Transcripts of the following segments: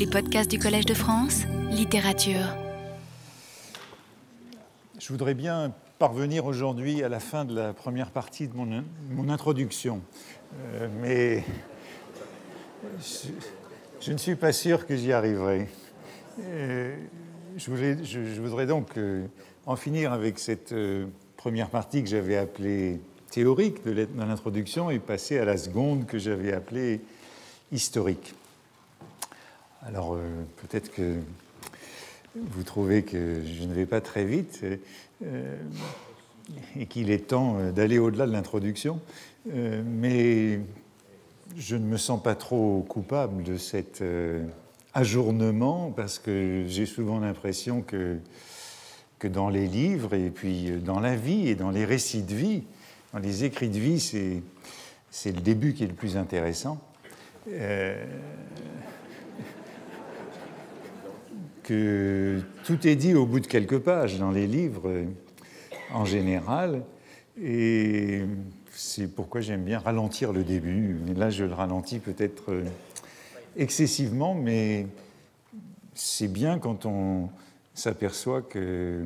Les podcasts du Collège de France, littérature. Je voudrais bien parvenir aujourd'hui à la fin de la première partie de mon, introduction, Euh, mais je, ne suis pas sûr que j'y arriverai. Euh, je, voudrais donc euh, en finir avec cette première partie que j'avais appelée théorique de l'introduction et passer à la seconde que j'avais appelée historique. Alors euh, peut-être que vous trouvez que je ne vais pas très vite euh, et qu'il est temps euh, d'aller au-delà de l'introduction, mais je ne me sens pas trop coupable de cet ajournement parce que j'ai souvent l'impression que, dans les livres et puis dans la vie et dans les récits de vie, dans les écrits de vie, c'est, le début qui est le plus intéressant. Tout est dit au bout de quelques pages dans les livres en général. Et c'est pourquoi j'aime bien ralentir le début. Mais là, je le ralentis peut-être euh, excessivement, mais c'est bien quand on s'aperçoit euh,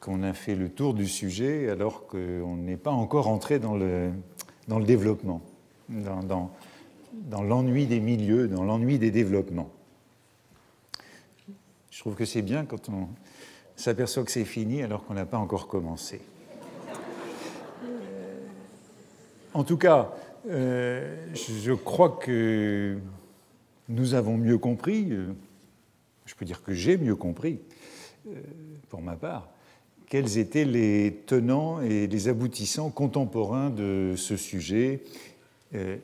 qu'on a fait le tour du sujet alors qu'on n'est pas encore entré dans le, développement, dans l'ennui des milieux, dans l'ennui des développements. Je trouve que c'est bien quand on s'aperçoit que c'est fini alors qu'on n'a pas encore commencé. En tout cas, euh, je crois que nous avons mieux compris, euh, je peux dire que j'ai mieux compris, euh, pour ma part, quels étaient les tenants et les aboutissants contemporains de ce sujet, euh,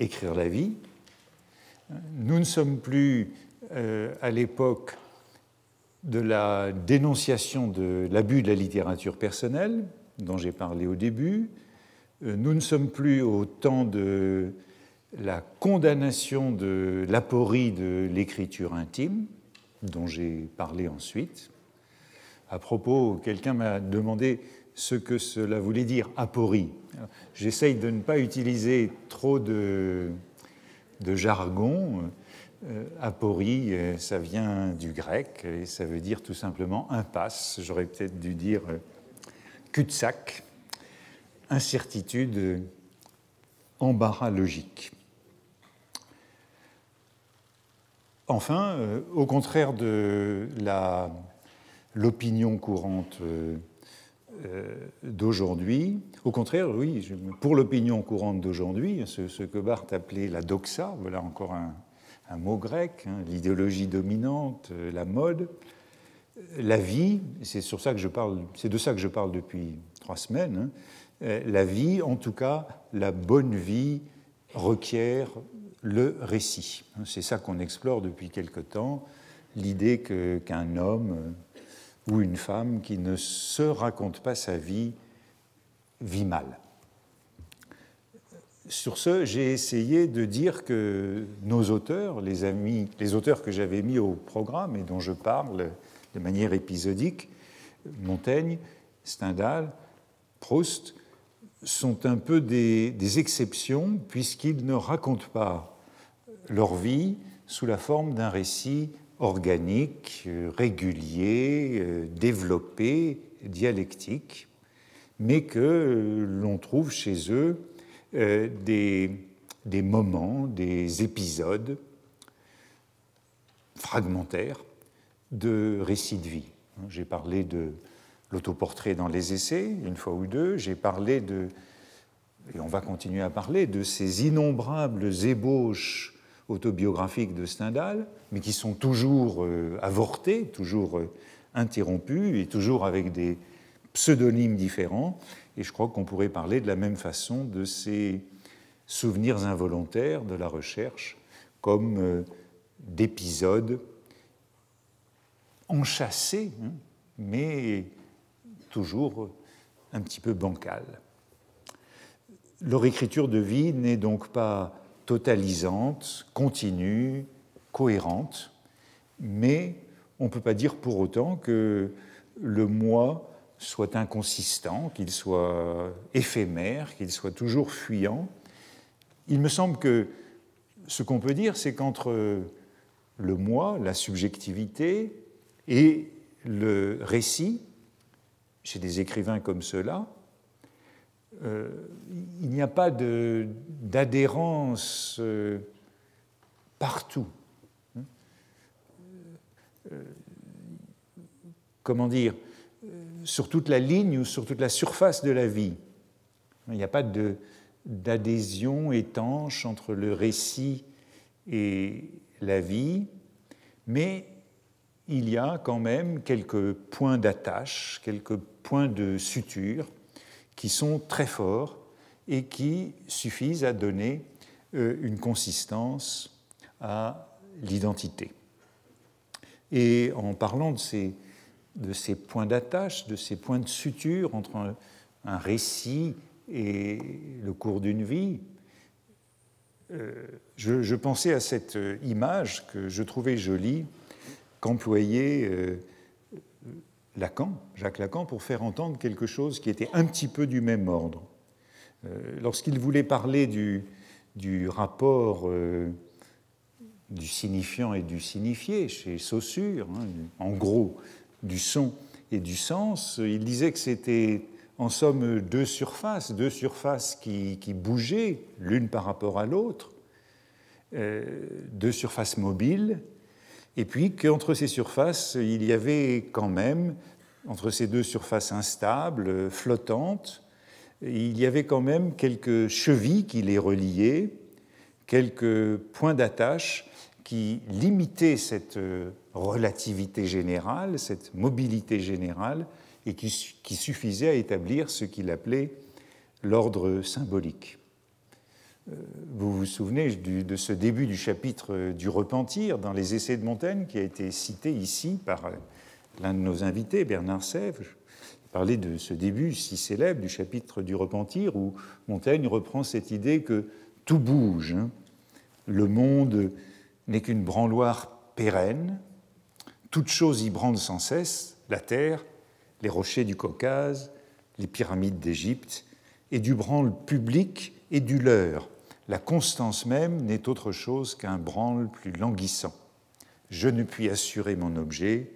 écrire la vie. Nous ne sommes plus euh, à l'époque de la dénonciation de l'abus de la littérature personnelle, dont j'ai parlé au début. Euh, Nous ne sommes plus au temps de la condamnation de l'aporie de l'écriture intime, dont j'ai parlé ensuite. À propos, quelqu'un m'a demandé ce que cela voulait dire, aporie. J'essaye de ne pas utiliser trop de, de jargon. Euh, aporie, euh, ça vient du grec et ça veut dire tout simplement impasse. J'aurais peut-être dû dire euh, cul-de-sac, incertitude, embarras logique. Enfin, au contraire de l'opinion courante d'aujourd'hui, au contraire, oui, pour l'opinion courante d'aujourd'hui, ce, ce que Barthes appelait la doxa, voilà encore un, un mot grec, hein, l'idéologie dominante, euh, la mode, euh, la vie, c'est de ça que je parle depuis trois semaines. hein, euh, la vie, en tout cas, la bonne vie requiert le récit. hein, C'est ça qu'on explore depuis quelque temps, l'idée qu'un homme ou une femme qui ne se raconte pas sa vie vit mal. Sur ce, j'ai essayé de dire que nos auteurs, les amis, les auteurs que j'avais mis au programme et dont je parle de manière épisodique, Montaigne, Stendhal, Proust, sont un peu des, des exceptions puisqu'ils ne racontent pas leur vie sous la forme d'un récit organique, régulier, euh, développé, dialectique, mais que euh, l'on trouve chez eux euh, des, moments, des épisodes fragmentaires de récits de vie. J'ai parlé de l'autoportrait dans les essais, une fois ou deux, j'ai parlé de, et on va continuer à parler, de ces innombrables ébauches autobiographiques de Stendhal, mais qui sont toujours euh, avortées, toujours euh, interrompues, et toujours avec des pseudonymes différents. Et je crois qu'on pourrait parler de la même façon de ces souvenirs involontaires de la recherche, comme euh, d'épisodes enchâssés, hein, mais toujours un petit peu bancales. Leur écriture de vie n'est donc pas totalisante, continue, cohérente, mais on ne peut pas dire pour autant que le moi soit inconsistant, qu'il soit éphémère, qu'il soit toujours fuyant. Il me semble que ce qu'on peut dire, c'est qu'entre le moi, la subjectivité et le récit, chez des écrivains comme ceux-là, euh, il n'y a pas d'adhérence euh, partout. Hein? Euh, comment dire? Sur toute la ligne ou sur toute la surface de la vie. Il n'y a pas d'adhésion étanche entre le récit et la vie, mais il y a quand même quelques points d'attache, quelques points de suture qui sont très forts et qui suffisent à donner euh, une consistance à l'identité. Et en parlant de ces, de ces points d'attache, de ces points de suture entre un, récit et le cours d'une vie, euh, je, pensais à cette image que je trouvais jolie qu'employait euh, Lacan, Jacques Lacan, pour faire entendre quelque chose qui était un petit peu du même ordre. Euh, lorsqu'il voulait parler du, rapport euh, du signifiant et du signifié chez Saussure, hein, en gros du son et du sens, il disait que c'était en somme deux surfaces, deux surfaces qui, qui bougeaient l'une par rapport à l'autre, euh, deux surfaces mobiles, et puis qu'entre ces surfaces, il y avait quand même, entre ces deux surfaces instables, flottantes, il y avait quand même quelques chevilles qui les reliaient, quelques points d'attache qui limitaient cette relativité générale, cette mobilité générale, et qui, suffisaient à établir ce qu'il appelait l'ordre symbolique. Euh, vous vous souvenez de ce début du chapitre du repentir dans les Essais de Montaigne qui a été cité ici par l'un de nos invités, Bernard Sèvres. Il parlait de ce début si célèbre du chapitre du repentir où Montaigne reprend cette idée que tout bouge. Hein. Le monde n'est qu'une branloire pérenne, toute chose y branle sans cesse, la terre, les rochers du Caucase, les pyramides d'Égypte, et du branle public et du leur, la constance même n'est autre chose qu'un branle plus languissant. Je ne puis assurer mon objet,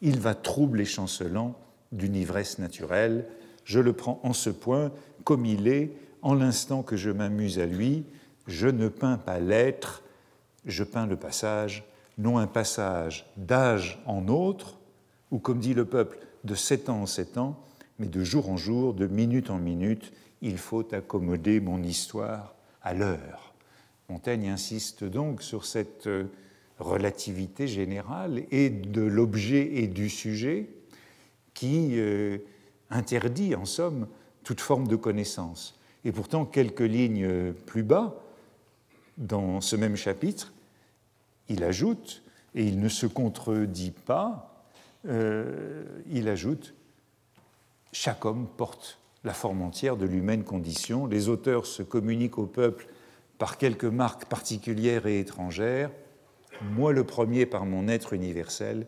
il va trouble et chancelant d'une ivresse naturelle, je le prends en ce point comme il est, en l'instant que je m'amuse à lui, je ne peins pas l'être, je peins le passage, non un passage d'âge en autre, ou comme dit le peuple, de sept ans en sept ans, mais de jour en jour, de minute en minute, il faut accommoder mon histoire à l'heure. Montaigne insiste donc sur cette euh, relativité générale et de l'objet et du sujet qui euh, interdit en somme toute forme de connaissance. Et pourtant, quelques lignes plus bas, dans ce même chapitre, il ajoute, et il ne se contredit pas, euh, il ajoute, chaque homme porte la forme entière de l'humaine condition. Les auteurs se communiquent au peuple par quelques marques particulières et étrangères, moi le premier par mon être universel,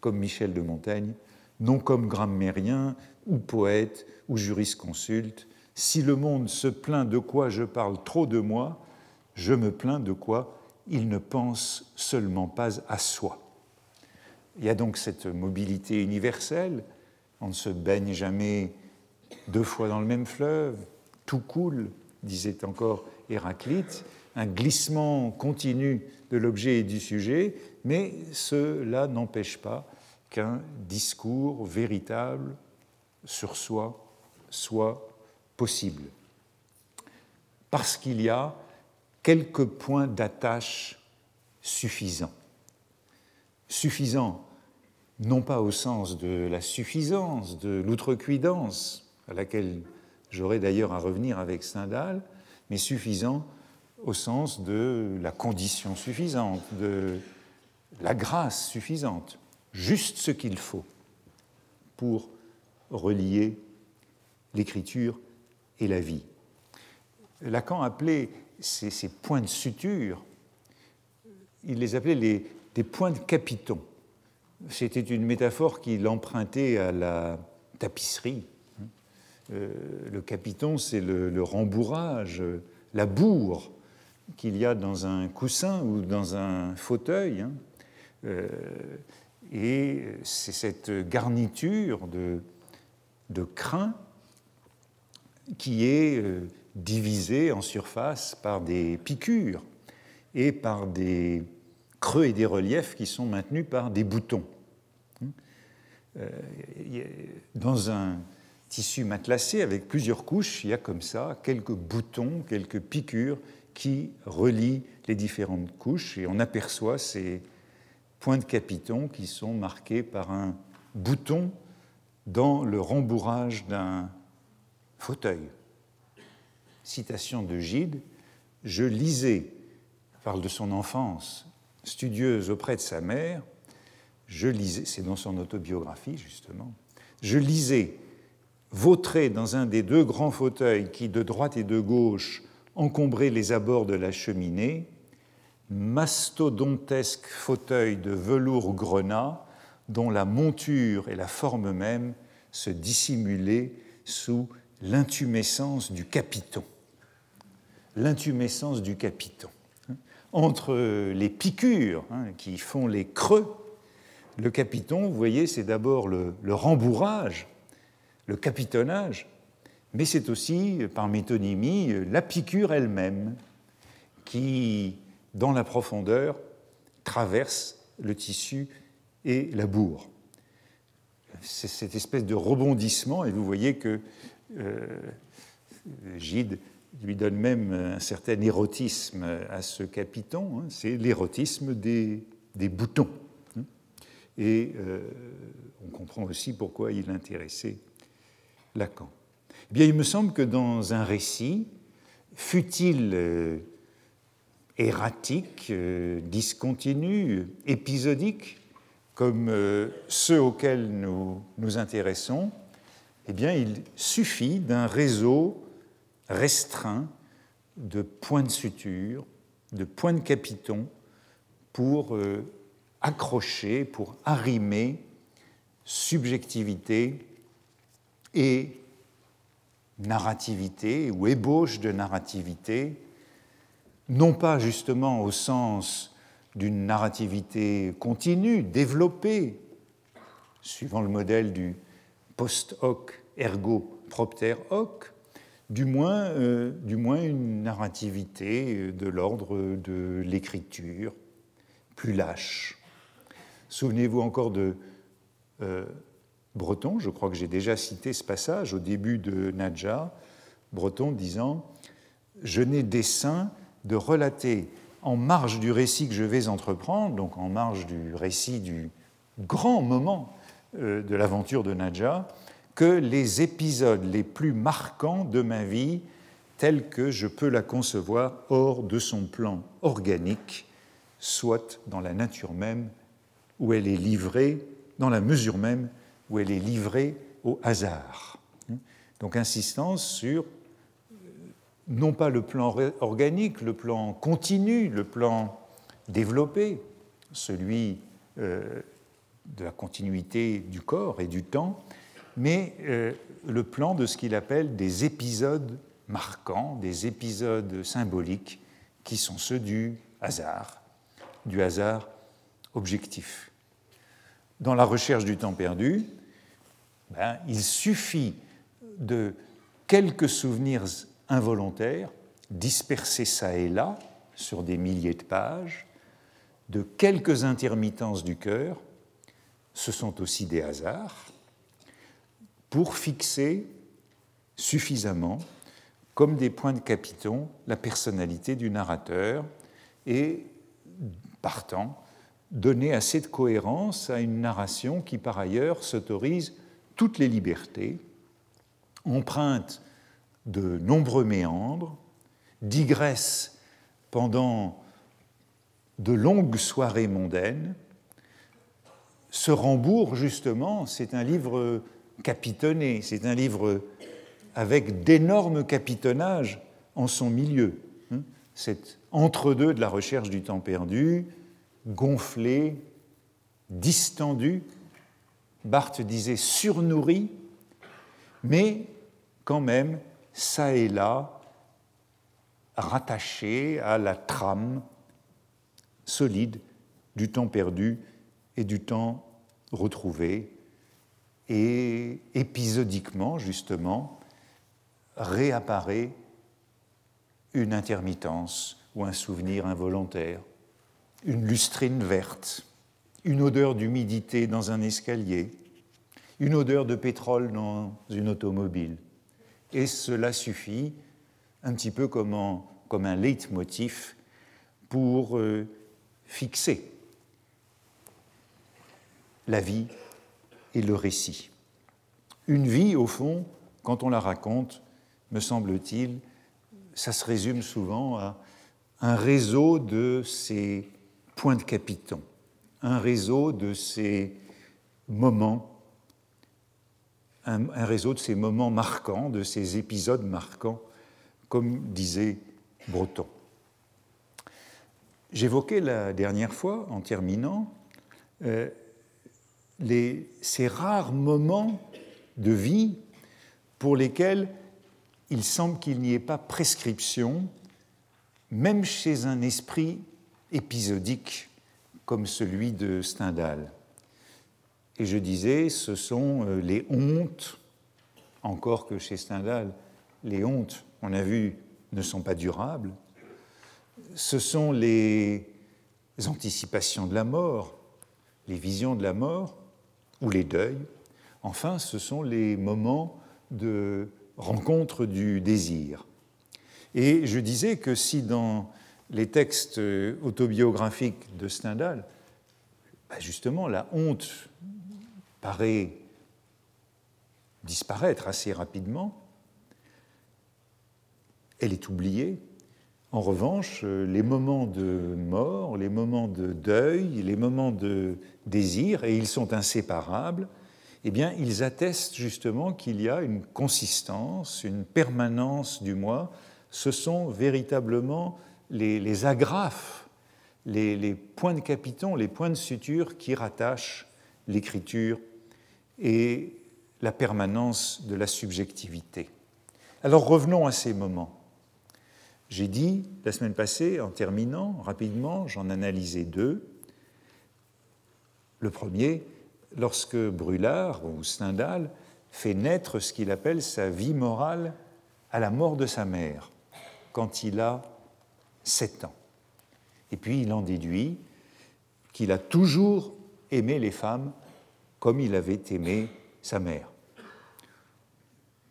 comme Michel de Montaigne, non comme grammairien ou poète ou jurisconsulte. Si le monde se plaint de quoi je parle trop de moi, je me plains de quoi il ne pense seulement pas à soi. Il y a donc cette mobilité universelle, on ne se baigne jamais deux fois dans le même fleuve, tout coule, disait encore Héraclite, un glissement continu de l'objet et du sujet, mais cela n'empêche pas qu'un discours véritable sur soi soit possible. Parce qu'il y a quelques points d'attache suffisants. Suffisants non pas au sens de la suffisance, de l'outrecuidance, à laquelle j'aurai d'ailleurs à revenir avec Stendhal, mais suffisant au sens de la condition suffisante, de la grâce suffisante, juste ce qu'il faut pour relier l'écriture et la vie. Lacan appelait ces, points de suture, il les appelait des points de capitons. C'était une métaphore qu'il empruntait à la tapisserie, euh, le capiton, c'est le, rembourrage, la bourre qu'il y a dans un coussin ou dans un fauteuil. Hein. et c'est cette garniture de, de crin qui est divisée en surface par des piqûres et par des creux et des reliefs qui sont maintenus par des boutons. Dans un tissu matelassé avec plusieurs couches, il y a comme ça quelques boutons, quelques piqûres qui relient les différentes couches et on aperçoit ces points de capiton qui sont marqués par un bouton dans le rembourrage d'un fauteuil. Citation de Gide, je lisais, parle de son enfance, studieuse auprès de sa mère, je lisais, c'est dans son autobiographie justement, je lisais vautré dans un des deux grands fauteuils qui, de droite et de gauche, encombraient les abords de la cheminée, mastodontesque fauteuil de velours grenat dont la monture et la forme même se dissimulaient sous l'intumescence du capiton. L'intumescence du capiton. Entre les piqûres hein, qui font les creux, le capiton, vous voyez, c'est d'abord le rembourrage le capitonnage, mais c'est aussi, par métonymie, la piqûre elle-même qui, dans la profondeur, traverse le tissu et la bourre. C'est cette espèce de rebondissement, et vous voyez que euh, Gide lui donne même un certain érotisme à ce capiton, hein. c'est l'érotisme des, boutons. Hein. Et euh, on comprend aussi pourquoi il intéressait Lacan eh bien, Il me semble que dans un récit, fut-il euh, erratique, euh, discontinu, épisodique, comme ceux auxquels nous nous intéressons, eh bien, il suffit d'un réseau restreint de points de suture, de points de capiton pour accrocher, pour arrimer subjectivité, et narrativité ou ébauche de narrativité, non pas justement au sens d'une narrativité continue, développée, suivant le modèle du post hoc ergo propter hoc, du moins, euh, du moins une narrativité de l'ordre de l'écriture, plus lâche. Souvenez-vous encore de euh, Breton, je crois que j'ai déjà cité ce passage au début de Nadja, Breton disant Je n'ai dessein de relater en marge du récit que je vais entreprendre, donc en marge du récit du grand moment euh, de l'aventure de Nadja, que les épisodes les plus marquants de ma vie, tels que je peux la concevoir hors de son plan organique, soit dans la nature même où elle est livrée, dans la mesure même où elle est livrée au hasard. Donc insistance sur non pas le plan organique, le plan continu, le plan développé, celui euh, de la continuité du corps et du temps, mais euh, le plan de ce qu'il appelle des épisodes marquants, des épisodes symboliques qui sont ceux du hasard, du hasard objectif. Dans la recherche du temps perdu, ben, il suffit de quelques souvenirs involontaires dispersés ça et là sur des milliers de pages, de quelques intermittences du cœur, ce sont aussi des hasards, pour fixer suffisamment, comme des points de capiton, la personnalité du narrateur et, partant, donner assez de cohérence à une narration qui, par ailleurs, s'autorise toutes les libertés, emprunte de nombreux méandres, digresse pendant de longues soirées mondaines, se rembourre justement, c'est un livre capitonné, c'est un livre avec d'énormes capitonnages en son milieu. Hein. C'est entre-deux de la recherche du temps perdu, gonflé, distendu, Barthes disait surnourri, mais quand même, ça et là, rattaché à la trame solide du temps perdu et du temps retrouvé, et épisodiquement, justement, réapparaît une intermittence ou un souvenir involontaire, une lustrine verte, une odeur d'humidité dans un escalier, une odeur de pétrole dans une automobile. Et cela suffit, un petit peu comme, un leitmotiv, pour euh, fixer la vie et le récit. Une vie, au fond, quand on la raconte, me semble-t-il, ça se résume souvent à un réseau de ces points de capitons, un réseau de ces moments, un, réseau de ces moments marquants, de ces épisodes marquants, comme disait Breton. J'évoquais la dernière fois, en terminant, euh, ces rares moments de vie pour lesquels il semble qu'il n'y ait pas prescription, même chez un esprit épisodique comme celui de Stendhal. Et je disais, ce sont euh, les hontes, encore que chez Stendhal, les hontes, on a vu, ne sont pas durables. Ce sont les anticipations de la mort, les visions de la mort, ou les deuils. Enfin, ce sont les moments de rencontre du désir. Et je disais que si dans les textes autobiographiques de Stendhal, bah, justement, la honte paraît disparaître assez rapidement, elle est oubliée. En revanche, les moments de mort, les moments de deuil, les moments de désir, et ils sont inséparables, eh bien, ils attestent justement qu'il y a une consistance, une permanence du moi. Ce sont véritablement les, agrafes, les, points de capiton, les points de suture qui rattachent l'écriture et la permanence de la subjectivité. Alors revenons à ces moments. J'ai dit la semaine passée, en terminant rapidement, j'en analysais deux. Le premier, lorsque Brûlard ou Stendhal fait naître ce qu'il appelle sa vie morale à la mort de sa mère, quand il a sept ans. Et puis il en déduit qu'il a toujours aimé les femmes comme il avait aimé sa mère.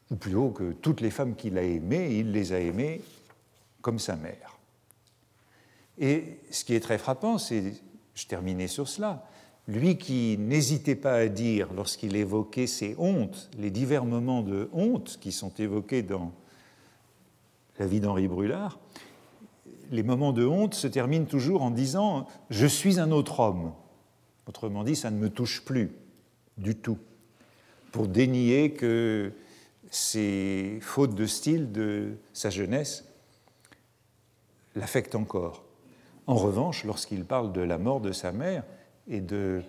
Ou plus haut que toutes les femmes qu'il a aimées, il les a aimées comme sa mère. Et ce qui est très frappant, c'est, je terminais sur cela, lui qui n'hésitait pas à dire, lorsqu'il évoquait ces hontes, les divers moments de honte qui sont évoqués dans la vie d'Henri Brulard, les moments de honte se terminent toujours en disant ⁇ Je suis un autre homme ⁇ Autrement dit, ça ne me touche plus du tout, pour dénier que ces fautes de style de sa jeunesse l'affectent encore. En revanche, lorsqu'il parle de la mort de sa mère, et de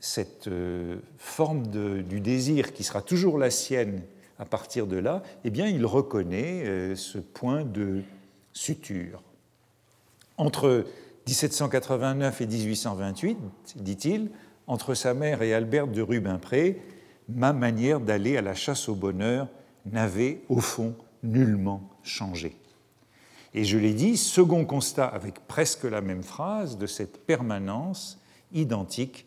cette euh, forme du désir qui sera toujours la sienne à partir de là, eh bien, il reconnaît euh, ce point de suture. Entre 1789 et 1828, dit-il, entre sa mère et Albert de Rubempré, ma manière d'aller à la chasse au bonheur n'avait au fond nullement changé. Et je l'ai dit, second constat avec presque la même phrase de cette permanence identique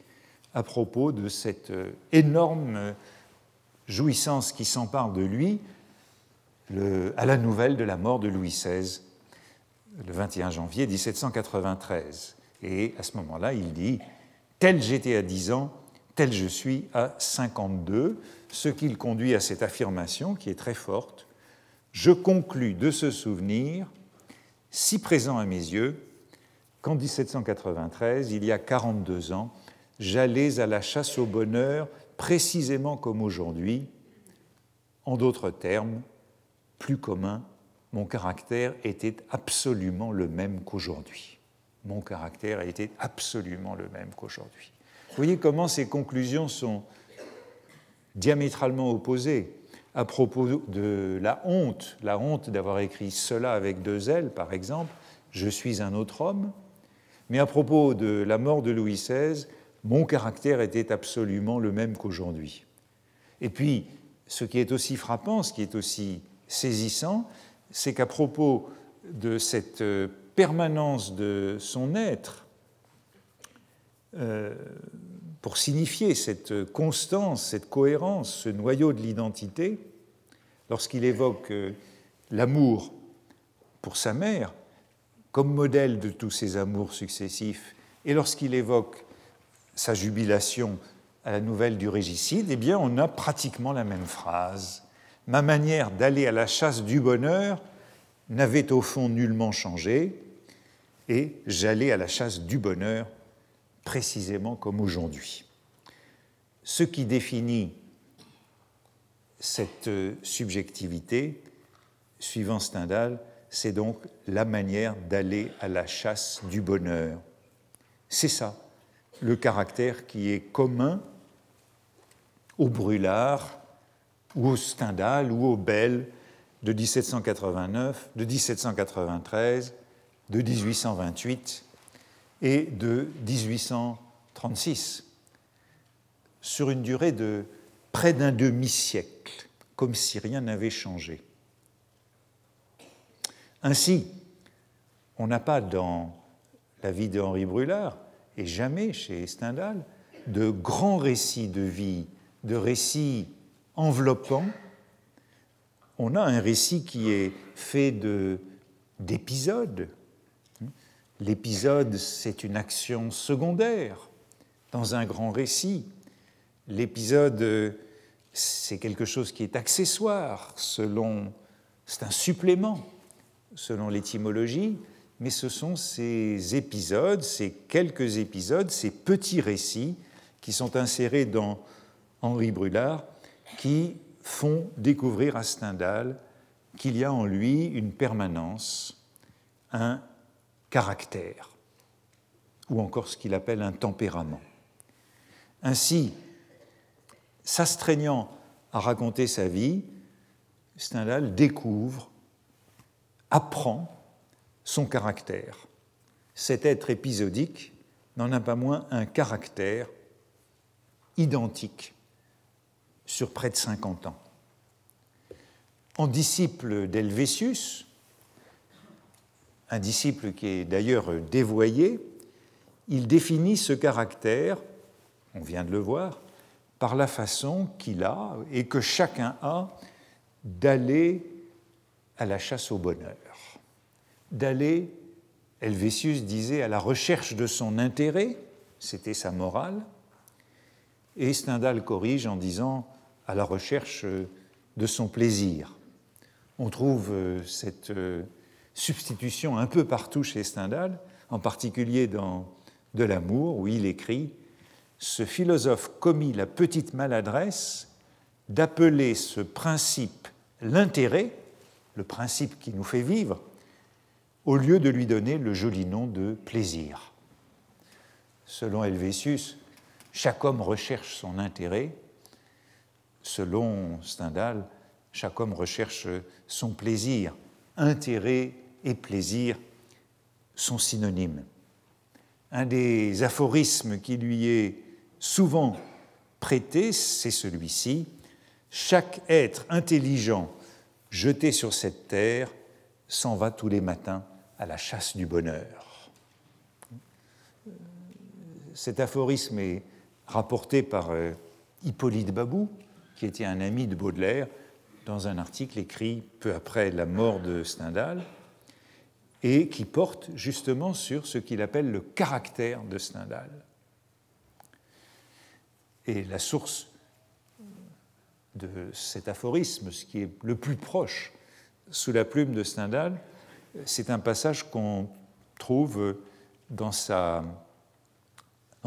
à propos de cette euh, énorme jouissance qui s'empare de lui à la nouvelle de la mort de Louis XVI le 21 janvier 1793. Et à ce moment-là, il dit Tel j'étais à 10 ans, tel je suis à 52, ce qui le conduit à cette affirmation qui est très forte. Je conclus de ce souvenir, si présent à mes yeux, qu'en 1793, il y a 42 ans, j'allais à la chasse au bonheur précisément comme aujourd'hui. En d'autres termes, plus commun, mon caractère était absolument le même qu'aujourd'hui. Mon caractère était absolument le même qu'aujourd'hui. Vous voyez comment ces conclusions sont diamétralement opposées à propos de la honte, la honte d'avoir écrit cela avec deux L, par exemple, je suis un autre homme, Mais à propos de la mort de Louis XVI, mon caractère était absolument le même qu'aujourd'hui. Et puis, ce qui est aussi frappant, ce qui est aussi saisissant, c'est qu'à propos de cette euh, permanence de son être, euh, pour signifier cette constance, cette cohérence, ce noyau de l'identité, lorsqu'il évoque euh, l'amour pour sa mère comme modèle de tous ses amours successifs, et lorsqu'il évoque sa jubilation à la nouvelle du régicide, eh bien, on a pratiquement la même phrase. Ma manière d'aller à la chasse du bonheur n'avait au fond nullement changé, et j'allais à la chasse du bonheur précisément comme aujourd'hui. Ce qui définit cette subjectivité, suivant Stendhal, c'est donc la manière d'aller à la chasse du bonheur. C'est ça, le caractère qui est commun au Brûlard ou au Stendhal ou au Bell de 1789, de 1793, de 1828 et de 1836, sur une durée de près d'un demi-siècle, comme si rien n'avait changé. Ainsi, on n'a pas dans la vie de Henri Brulard, et jamais chez Stendhal, de grands récits de vie, de récits enveloppants. On a un récit qui est fait d'épisodes. L'épisode, c'est une action secondaire dans un grand récit. L'épisode, c'est quelque chose qui est accessoire, selon, c'est un supplément selon l'étymologie, mais ce sont ces épisodes, ces quelques épisodes, ces petits récits qui sont insérés dans Henri Brulard, qui font découvrir à Stendhal qu'il y a en lui une permanence, un caractère, ou encore ce qu'il appelle un tempérament. Ainsi, s'astreignant à raconter sa vie, Stendhal découvre apprend son caractère. Cet être épisodique n'en a pas moins un caractère identique sur près de 50 ans. En disciple d'Helvétius, un disciple qui est d'ailleurs dévoyé, il définit ce caractère, on vient de le voir, par la façon qu'il a et que chacun a d'aller à la chasse au bonheur, d'aller, Helvétius disait, à la recherche de son intérêt, c'était sa morale, et Stendhal corrige en disant à la recherche de son plaisir. On trouve euh, cette euh, substitution un peu partout chez Stendhal, en particulier dans De l'amour, où il écrit Ce philosophe commit la petite maladresse d'appeler ce principe l'intérêt, le principe qui nous fait vivre, au lieu de lui donner le joli nom de plaisir. Selon Helvétius, chaque homme recherche son intérêt. Selon Stendhal, chaque homme recherche son plaisir. Intérêt et plaisir sont synonymes. Un des aphorismes qui lui est souvent prêté, c'est celui-ci. Chaque être intelligent jeté sur cette terre, s'en va tous les matins à la chasse du bonheur. Cet aphorisme est rapporté par euh, Hippolyte Babou, qui était un ami de Baudelaire, dans un article écrit peu après la mort de Stendhal, et qui porte justement sur ce qu'il appelle le caractère de Stendhal. Et la source de cet aphorisme, ce qui est le plus proche sous la plume de Stendhal, c'est un passage qu'on trouve dans,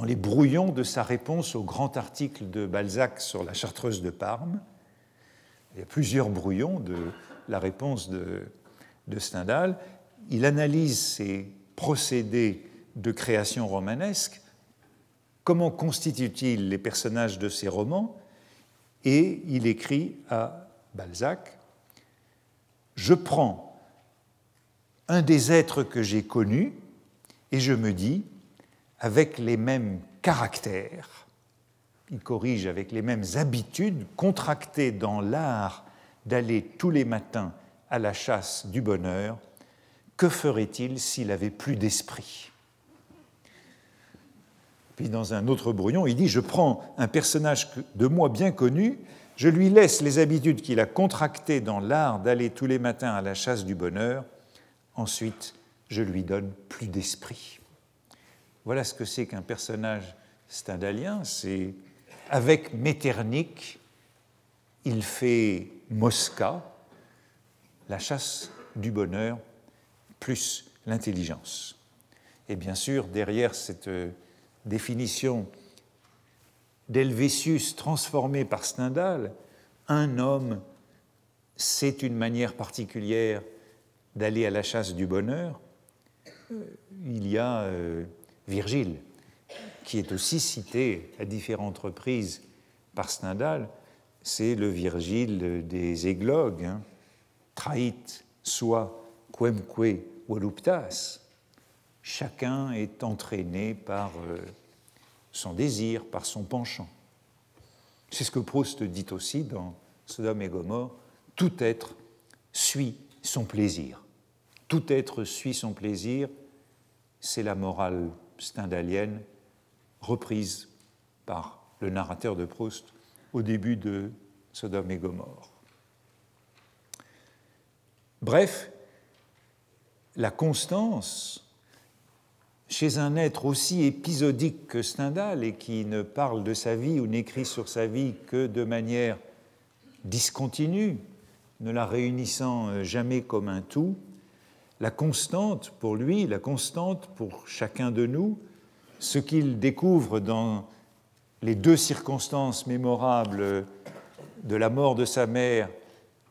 les brouillons de sa réponse au grand article de Balzac sur la chartreuse de Parme. Il y a plusieurs brouillons de la réponse de Stendhal. Il analyse ces procédés de création romanesque. Comment constituent-ils les personnages de ces romans et il écrit à Balzac Je prends un des êtres que j'ai connus et je me dis avec les mêmes caractères, il corrige avec les mêmes habitudes contractées dans l'art d'aller tous les matins à la chasse du bonheur, que ferait-il s'il avait plus d'esprit? Puis dans un autre brouillon, il dit, je prends un personnage de moi bien connu, je lui laisse les habitudes qu'il a contractées dans l'art d'aller tous les matins à la chasse du bonheur, ensuite je lui donne plus d'esprit. Voilà ce que c'est qu'un personnage stendhalien, c'est avec Metternich, il fait Mosca, la chasse du bonheur plus l'intelligence. Et bien sûr, derrière cette euh, définition d'Helvétius transformé par Stendhal, un homme, c'est une manière particulière d'aller à la chasse du bonheur. Euh, il y a euh, Virgile, qui est aussi cité à différentes reprises par Stendhal, c'est le Virgile des églogues, hein. trahit soi quemque voluptas. Chacun est entraîné par euh, son désir, par son penchant. C'est ce que Proust dit aussi dans Sodome et Gomorre tout être suit son plaisir. Tout être suit son plaisir, c'est la morale stendhalienne reprise par le narrateur de Proust au début de Sodome et Gomorre. Bref, la constance chez un être aussi épisodique que Stendhal et qui ne parle de sa vie ou n'écrit sur sa vie que de manière discontinue, ne la réunissant jamais comme un tout, la constante pour lui, la constante pour chacun de nous, ce qu'il découvre dans les deux circonstances mémorables de la mort de sa mère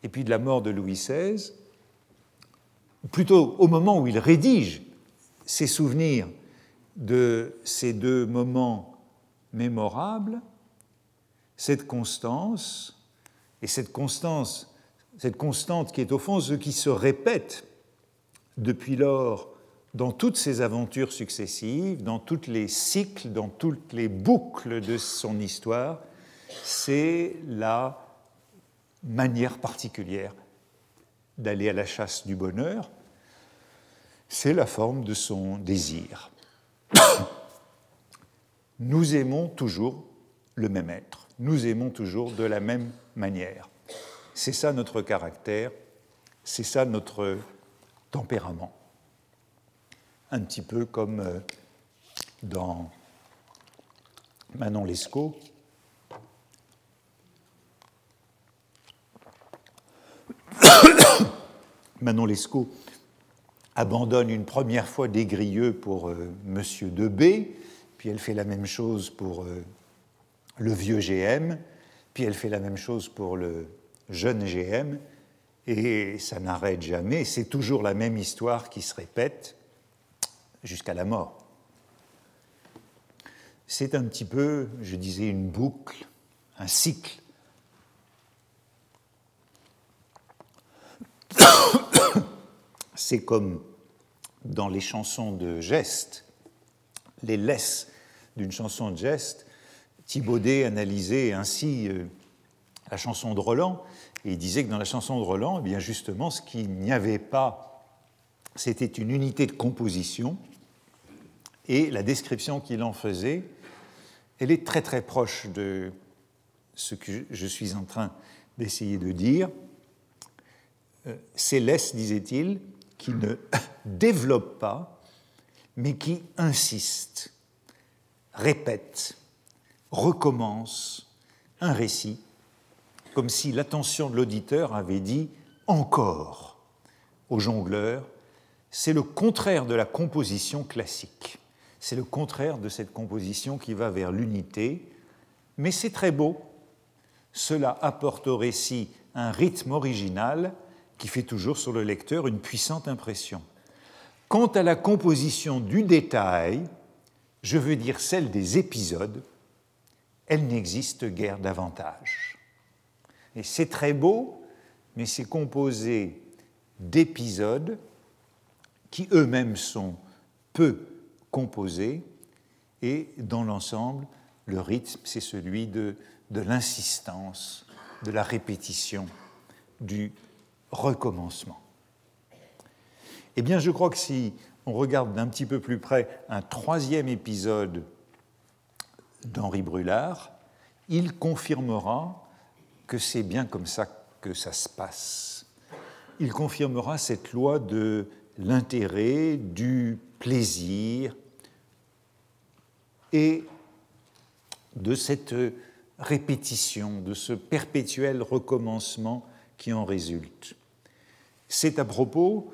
et puis de la mort de Louis XVI, plutôt au moment où il rédige ses souvenirs de ces deux moments mémorables, cette constance, et cette constance, cette constante qui est au fond ce qui se répète depuis lors dans toutes ses aventures successives, dans tous les cycles, dans toutes les boucles de son histoire, c'est la manière particulière d'aller à la chasse du bonheur, c'est la forme de son désir. Nous aimons toujours le même être, nous aimons toujours de la même manière. C'est ça notre caractère, c'est ça notre tempérament un petit peu comme euh, dans Manon Lescaut. Manon Lescaut abandonne une première fois des grilleux pour euh, Monsieur Debé, puis elle fait la même chose pour euh, le vieux GM, puis elle fait la même chose pour le jeune GM, et ça n'arrête jamais, c'est toujours la même histoire qui se répète jusqu'à la mort. C'est un petit peu, je disais, une boucle, un cycle. C'est comme dans les chansons de geste, les laisses d'une chanson de geste. Thibaudet analysait ainsi euh, la chanson de Roland et il disait que dans la chanson de Roland, eh bien justement, ce qu'il n'y avait pas, c'était une unité de composition et la description qu'il en faisait, elle est très très proche de ce que je suis en train d'essayer de dire. Euh, c'est l'Est, disait-il, qui ne développe pas, mais qui insiste, répète, recommence un récit, comme si l'attention de l'auditeur avait dit encore au jongleur, c'est le contraire de la composition classique. C'est le contraire de cette composition qui va vers l'unité, mais c'est très beau. Cela apporte au récit un rythme original qui fait toujours sur le lecteur une puissante impression. Quant à la composition du détail, je veux dire celle des épisodes, elle n'existe guère davantage. Et c'est très beau, mais c'est composé d'épisodes qui eux-mêmes sont peu composés et dans l'ensemble, le rythme, c'est celui de, de l'insistance, de la répétition, du recommencement. Eh bien, je crois que si on regarde d'un petit peu plus près un troisième épisode d'Henri Brulard, il confirmera que c'est bien comme ça que ça se passe. Il confirmera cette loi de l'intérêt, du plaisir et de cette répétition, de ce perpétuel recommencement qui en résulte. C'est à propos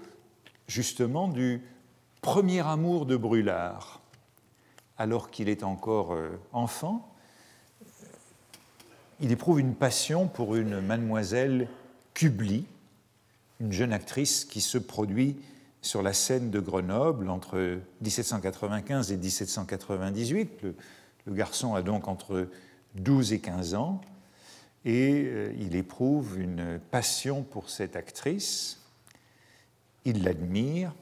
justement du premier amour de Brûlard, alors qu'il est encore euh, enfant. Il éprouve une passion pour une mademoiselle Kubli, une jeune actrice qui se produit sur la scène de Grenoble entre 1795 et 1798. Le, garçon a donc entre 12 et 15 ans et euh, il éprouve une passion pour cette actrice. Il l'admire.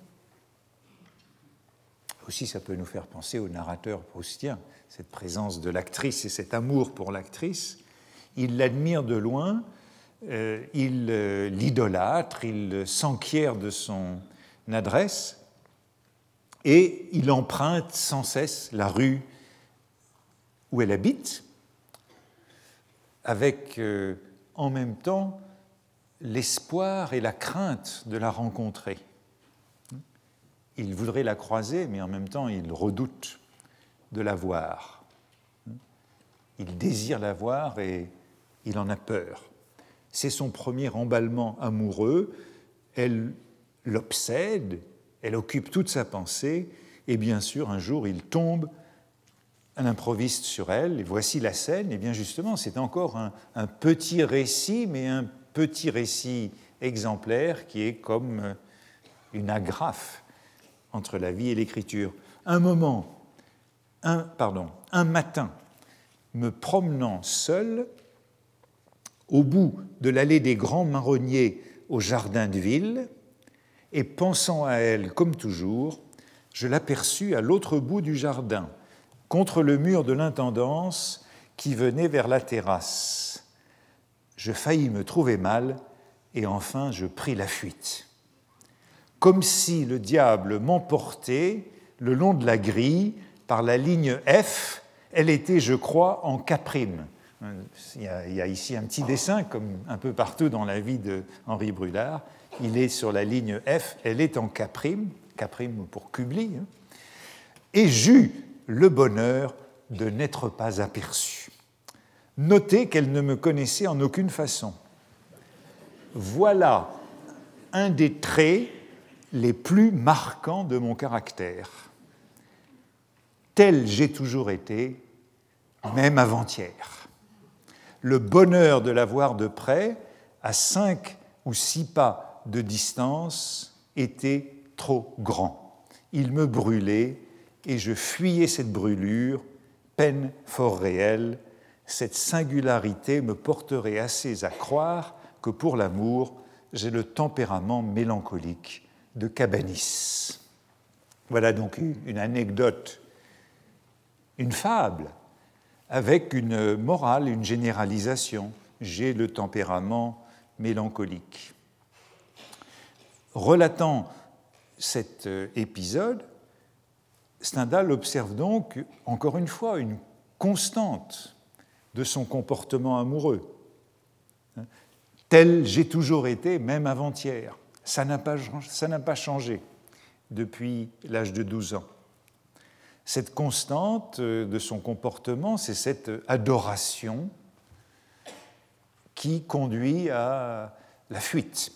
Aussi, ça peut nous faire penser au narrateur proustien, cette présence de l'actrice et cet amour pour l'actrice. Il l'admire de loin, euh, il euh, l'idolâtre, il s'enquiert de son adresse et il emprunte sans cesse la rue où elle habite, avec euh, en même temps l'espoir et la crainte de la rencontrer. Il voudrait la croiser, mais en même temps il redoute de la voir. Il désire la voir et il en a peur. C'est son premier emballement amoureux, elle l'obsède, elle occupe toute sa pensée, et bien sûr un jour il tombe un improviste sur elle, et voici la scène, et bien justement, c'est encore un, petit récit, mais un petit récit exemplaire qui est comme une agrafe entre la vie et l'écriture. Un moment, un, pardon, un matin, me promenant seul au bout de l'allée des grands marronniers au jardin de ville, et pensant à elle comme toujours, je l'aperçus à l'autre bout du jardin, contre le mur de l'intendance qui venait vers la terrasse. Je faillis me trouver mal et enfin je pris la fuite. Comme si le diable m'emportait le long de la grille par la ligne F, elle était, je crois, en caprime. Il y, a, ici un petit dessin, comme un peu partout dans la vie de Henri Brulard. Il est sur la ligne F, elle est en caprime, caprime pour Kubli. Hein. Et j'eus le bonheur de n'être pas aperçue. Notez qu'elle ne me connaissait en aucune façon. Voilà un des traits les plus marquants de mon caractère. Tel j'ai toujours été, même avant-hier. Le bonheur de la voir de près, à cinq ou six pas de distance, était trop grand. Il me brûlait et je fuyais cette brûlure, peine fort réelle. Cette singularité me porterait assez à croire que pour l'amour, j'ai le tempérament mélancolique de Cabanis. Voilà donc une anecdote, une fable, avec une morale, une généralisation. J'ai le tempérament mélancolique. Relatant cet épisode, Stendhal observe donc, encore une fois, une constante de son comportement amoureux. Tel j'ai toujours été, même avant-hier. Ça n'a pas, pas changé depuis l'âge de 12 ans. Cette constante de son comportement, c'est cette adoration qui conduit à la fuite,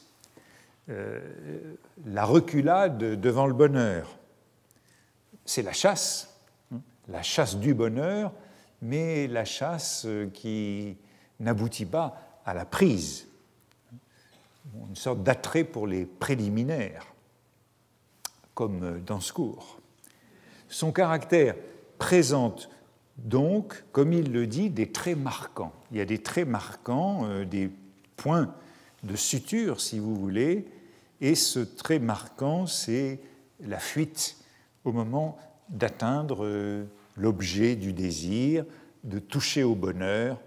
euh, la reculade devant le bonheur, c'est la chasse, hein, la chasse du bonheur, mais la chasse euh, qui n'aboutit pas à la prise, une sorte d'attrait pour les préliminaires, comme dans ce cours. Son caractère présente donc, comme il le dit, des traits marquants. Il y a des traits marquants, euh, des points de suture, si vous voulez, et ce trait marquant, c'est la fuite au moment d'atteindre euh, l'objet du désir, de toucher au bonheur,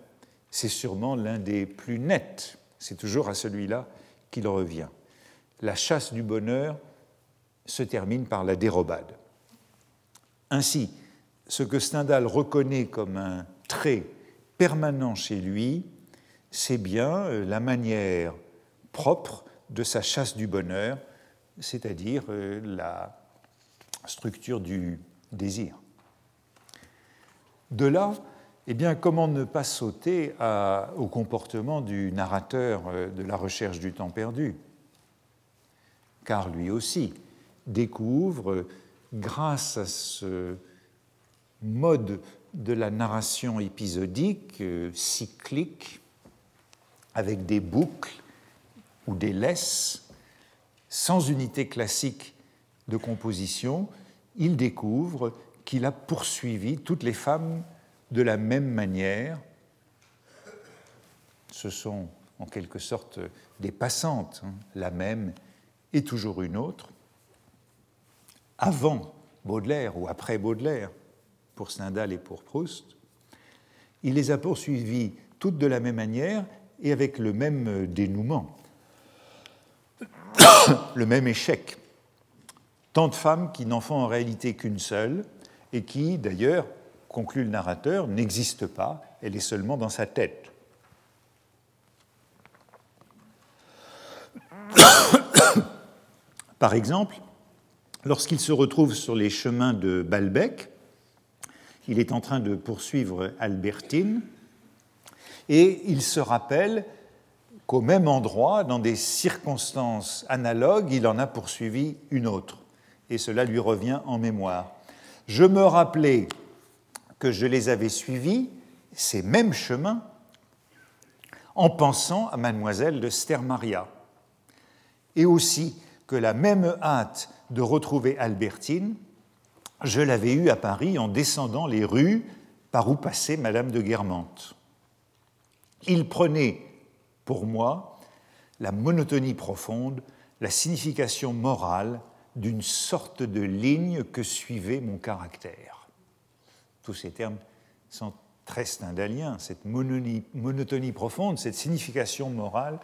c'est sûrement l'un des plus nets. C'est toujours à celui-là qu'il revient. La chasse du bonheur se termine par la dérobade. Ainsi, ce que Stendhal reconnaît comme un trait permanent chez lui, c'est bien euh, la manière propre de sa chasse du bonheur, c'est-à-dire euh, la structure du désir. De là, eh bien, comment ne pas sauter au comportement du narrateur euh, de la recherche du temps perdu? Car lui aussi découvre, grâce à ce mode de la narration épisodique, euh, cyclique, avec des boucles ou des laisses, sans unité classique de composition, il découvre qu'il a poursuivi toutes les femmes de la même manière. Ce sont en quelque sorte des passantes, hein, la même et toujours une autre. Avant Baudelaire ou après Baudelaire, pour Stendhal et pour Proust, il les a poursuivies toutes de la même manière et avec le même dénouement, le même échec. Tant de femmes qui n'en font en réalité qu'une seule et qui, d'ailleurs, conclut le narrateur, n'existe pas, elle est seulement dans sa tête. Par exemple, lorsqu'il se retrouve sur les chemins de Balbec, il est en train de poursuivre Albertine, et il se rappelle qu'au même endroit, dans des circonstances analogues, il en a poursuivi une autre, et cela lui revient en mémoire. Je me rappelais que je les avais suivis, ces mêmes chemins, en pensant à mademoiselle de Stermaria, et aussi que la même hâte de retrouver Albertine, je l'avais eue à Paris en descendant les rues par où passait madame de Guermantes. Il prenait, pour moi, la monotonie profonde, la signification morale d'une sorte de ligne que suivait mon caractère. Tous ces termes sont très stendhaliens, cette monotonie, profonde, cette signification morale,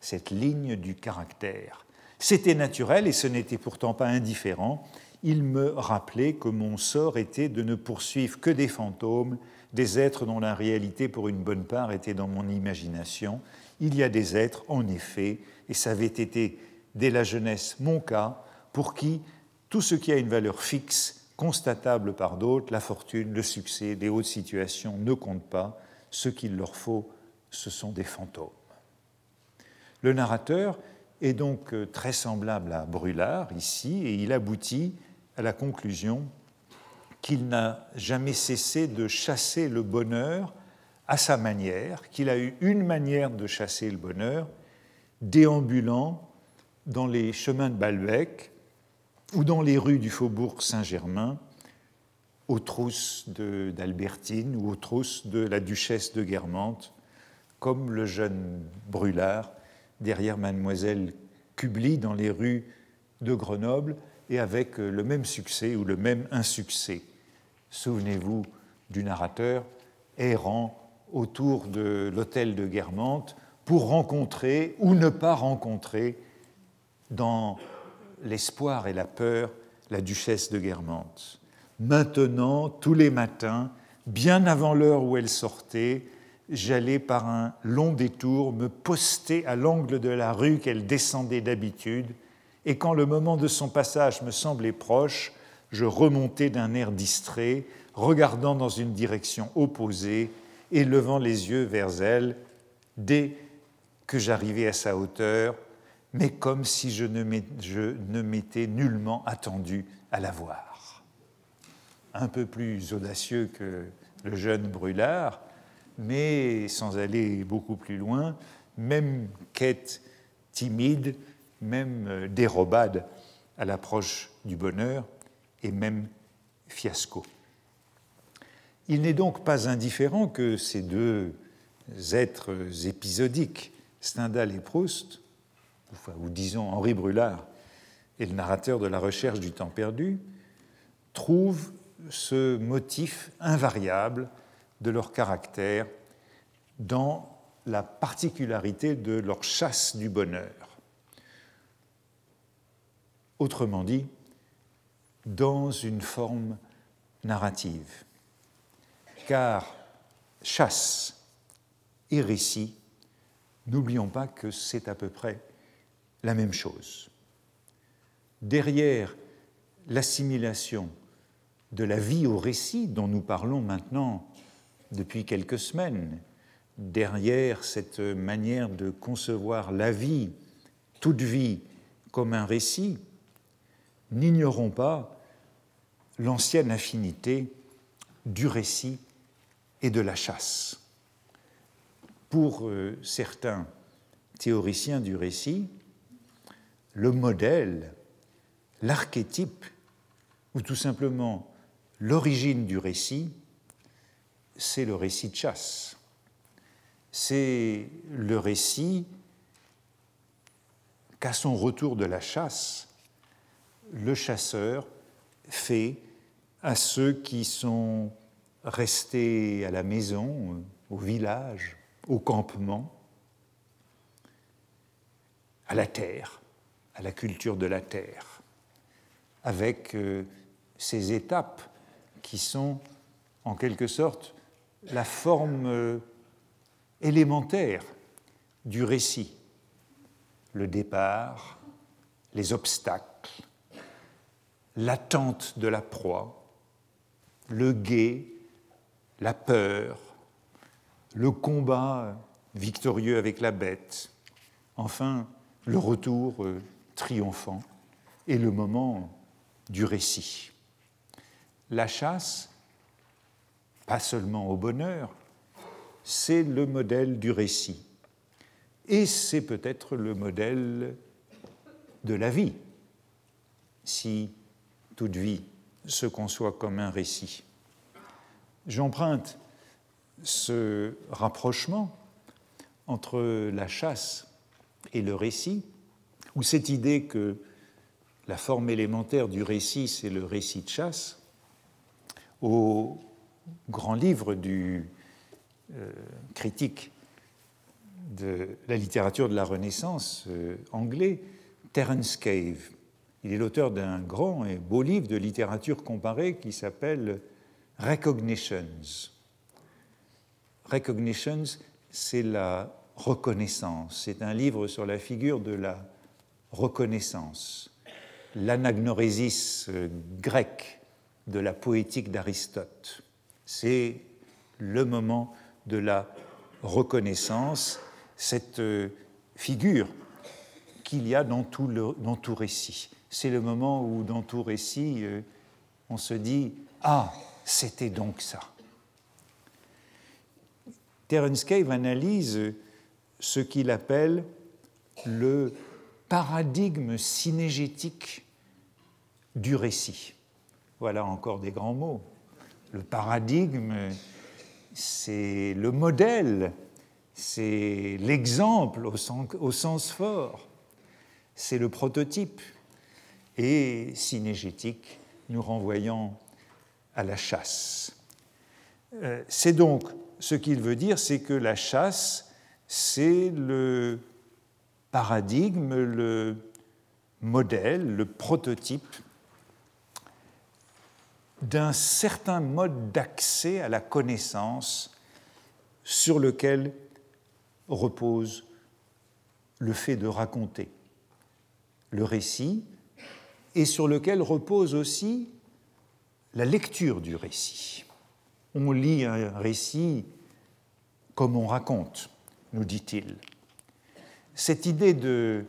cette ligne du caractère. C'était naturel et ce n'était pourtant pas indifférent. Il me rappelait que mon sort était de ne poursuivre que des fantômes, des êtres dont la réalité, pour une bonne part, était dans mon imagination. Il y a des êtres, en effet, et ça avait été dès la jeunesse mon cas, pour qui tout ce qui a une valeur fixe constatable par d'autres, la fortune, le succès, les hautes situations ne comptent pas. Ce qu'il leur faut, ce sont des fantômes. Le narrateur est donc euh, très semblable à Brûlard ici, et il aboutit à la conclusion qu'il n'a jamais cessé de chasser le bonheur à sa manière, qu'il a eu une manière de chasser le bonheur, déambulant dans les chemins de Balbec, ou dans les rues du faubourg Saint-Germain, aux trousses d'Albertine ou aux trousses de la duchesse de Guermantes, comme le jeune Brûlard derrière mademoiselle Kubli dans les rues de Grenoble et avec le même succès ou le même insuccès. Souvenez-vous du narrateur errant autour de l'hôtel de Guermantes pour rencontrer ou ne pas rencontrer dans l'espoir et la peur, la duchesse de Guermantes. Maintenant, tous les matins, bien avant l'heure où elle sortait, j'allais par un long détour me poster à l'angle de la rue qu'elle descendait d'habitude, et quand le moment de son passage me semblait proche, je remontais d'un air distrait, regardant dans une direction opposée et levant les yeux vers elle. Dès que j'arrivais à sa hauteur, mais comme si je ne m'étais nullement attendu à la voir. Un peu plus audacieux que le jeune Brûlard, mais sans aller beaucoup plus loin, même quête timide, même euh, dérobade à l'approche du bonheur, et même fiasco. Il n'est donc pas indifférent que ces deux êtres épisodiques, Stendhal et Proust, ou disons Henri Brulard et le narrateur de la recherche du temps perdu, trouvent ce motif invariable de leur caractère dans la particularité de leur chasse du bonheur. Autrement dit, dans une forme narrative. Car chasse et récit, n'oublions pas que c'est à peu près la même chose. Derrière l'assimilation de la vie au récit dont nous parlons maintenant depuis quelques semaines, derrière cette manière de concevoir la vie, toute vie, comme un récit, n'ignorons pas l'ancienne affinité du récit et de la chasse. Pour euh, certains théoriciens du récit, le modèle, l'archétype, ou tout simplement l'origine du récit, c'est le récit de chasse. C'est le récit qu'à son retour de la chasse, le chasseur fait à ceux qui sont restés à la maison, au village, au campement, à la terre, la culture de la terre, avec euh, ces étapes qui sont en quelque sorte la forme euh, élémentaire du récit, le départ, les obstacles, l'attente de la proie, le guet, la peur, le combat victorieux avec la bête, enfin le retour euh, triomphant et le moment du récit. La chasse, pas seulement au bonheur, c'est le modèle du récit. Et c'est peut-être le modèle de la vie, si toute vie se conçoit comme un récit. J'emprunte ce rapprochement entre la chasse et le récit, ou cette idée que la forme élémentaire du récit, c'est le récit de chasse, au grand livre du euh, critique de la littérature de la Renaissance euh, anglais, Terence Cave. Il est l'auteur d'un grand et beau livre de littérature comparée qui s'appelle Recognitions. Recognitions, c'est la reconnaissance. C'est un livre sur la figure de la reconnaissance, l'anagnorésis euh, grec de la poétique d'Aristote. C'est le moment de la reconnaissance, cette euh, figure qu'il y a dans tout, le, dans tout récit. C'est le moment où, dans tout récit, euh, on se dit Ah, c'était donc ça. Terence Cave analyse ce qu'il appelle le paradigme synégétique du récit. Voilà encore des grands mots. Le paradigme, c'est le modèle, c'est l'exemple au sens, fort, c'est le prototype. Et synégétique, nous renvoyons à la chasse. Euh, c'est donc ce qu'il veut dire, c'est que la chasse, c'est le paradigme, le modèle, le prototype d'un certain mode d'accès à la connaissance sur lequel repose le fait de raconter le récit et sur lequel repose aussi la lecture du récit. On lit un récit comme on raconte, nous dit-il. Cette idée de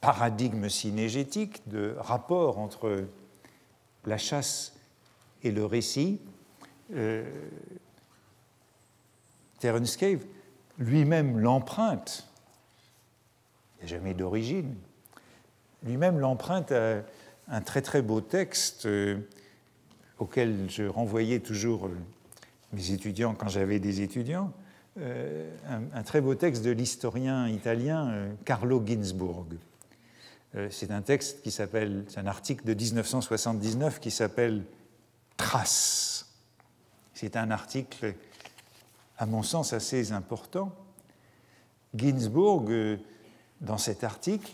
paradigme synégétique, de rapport entre la chasse et le récit, euh, Terence Cave lui-même l'emprunte, il jamais d'origine, lui-même l'emprunte à un très très beau texte euh, auquel je renvoyais toujours euh, mes étudiants quand j'avais des étudiants, euh, un, très beau texte de l'historien italien euh, Carlo Ginzburg. C'est un texte qui s'appelle, c'est un article de 1979 qui s'appelle traces. C'est un article, à mon sens, assez important. Ginsburg, euh, dans cet article,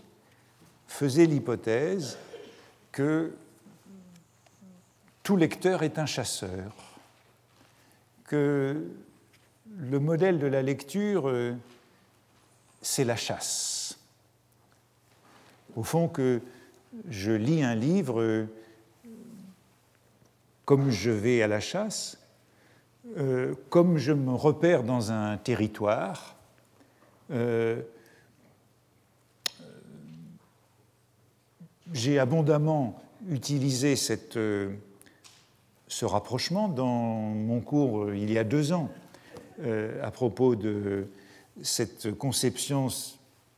faisait l'hypothèse que tout lecteur est un chasseur, que le modèle de la lecture, euh, c'est la chasse. Au fond, que je lis un livre euh, comme je vais à la chasse, euh, comme je me repère dans un territoire, j'ai abondamment utilisé ce rapprochement dans mon cours il y a deux ans à propos de cette conception,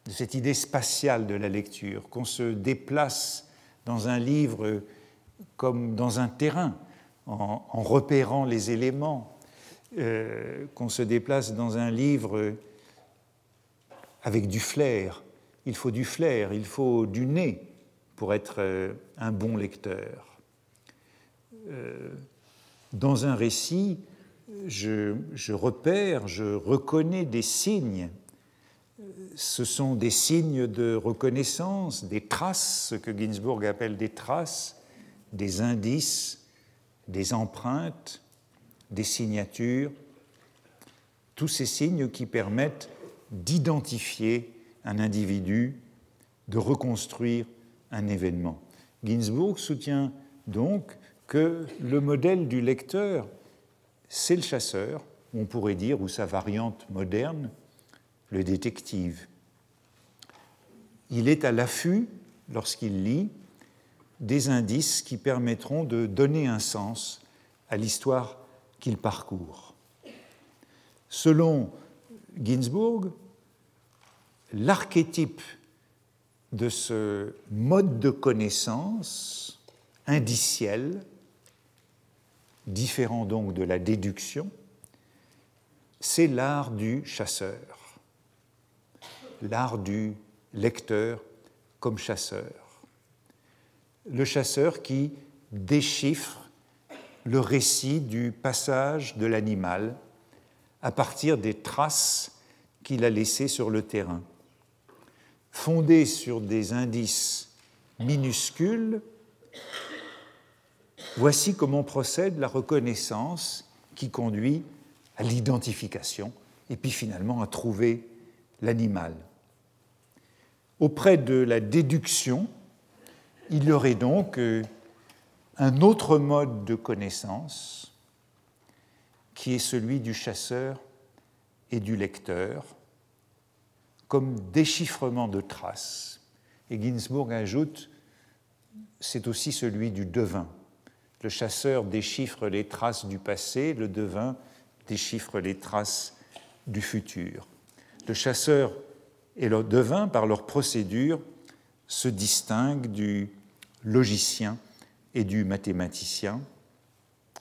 de cette idée spatiale de la lecture, qu'on se déplace dans un livre comme dans un terrain, en, repérant les éléments, euh, qu'on se déplace dans un livre avec du flair. Il faut du flair, il faut du nez pour être un bon lecteur. Euh, dans un récit, je, repère, je reconnais des signes. Ce sont des signes de reconnaissance, des traces, ce que Ginsburg appelle des traces, des indices, des empreintes, des signatures, tous ces signes qui permettent d'identifier un individu, de reconstruire un événement. Ginsburg soutient donc que le modèle du lecteur, c'est le chasseur, on pourrait dire, ou sa variante moderne, le détective. Il est à l'affût, lorsqu'il lit, des indices qui permettront de donner un sens à l'histoire qu'il parcourt. Selon Ginsburg, l'archétype de ce mode de connaissance indiciel différent donc de la déduction, c'est l'art du chasseur, l'art du lecteur comme chasseur. Le chasseur qui déchiffre le récit du passage de l'animal à partir des traces qu'il a laissées sur le terrain. Fondé sur des indices minuscules, Voici comment procède la reconnaissance qui conduit à l'identification et puis finalement à trouver l'animal. Auprès de la déduction, il y aurait donc euh, un autre mode de connaissance qui est celui du chasseur et du lecteur, comme déchiffrement de traces. Et Ginsburg ajoute, c'est aussi celui du devin. Le chasseur déchiffre les traces du passé, le devin déchiffre les traces du futur. Le chasseur et le devin, par leur procédure, se distinguent du logicien et du mathématicien.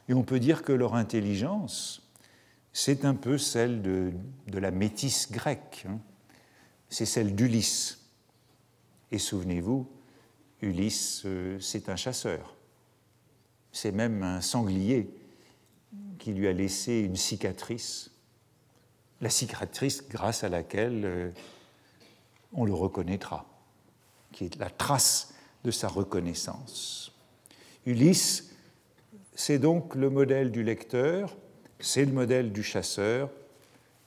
Et on peut dire que leur intelligence, c'est un peu celle de, la métisse grecque. Hein. C'est celle d'Ulysse. Et souvenez-vous, Ulysse, euh, c'est un chasseur. C'est même un sanglier qui lui a laissé une cicatrice, la cicatrice grâce à laquelle euh, on le reconnaîtra, qui est la trace de sa reconnaissance. Ulysse, c'est donc le modèle du lecteur, c'est le modèle du chasseur,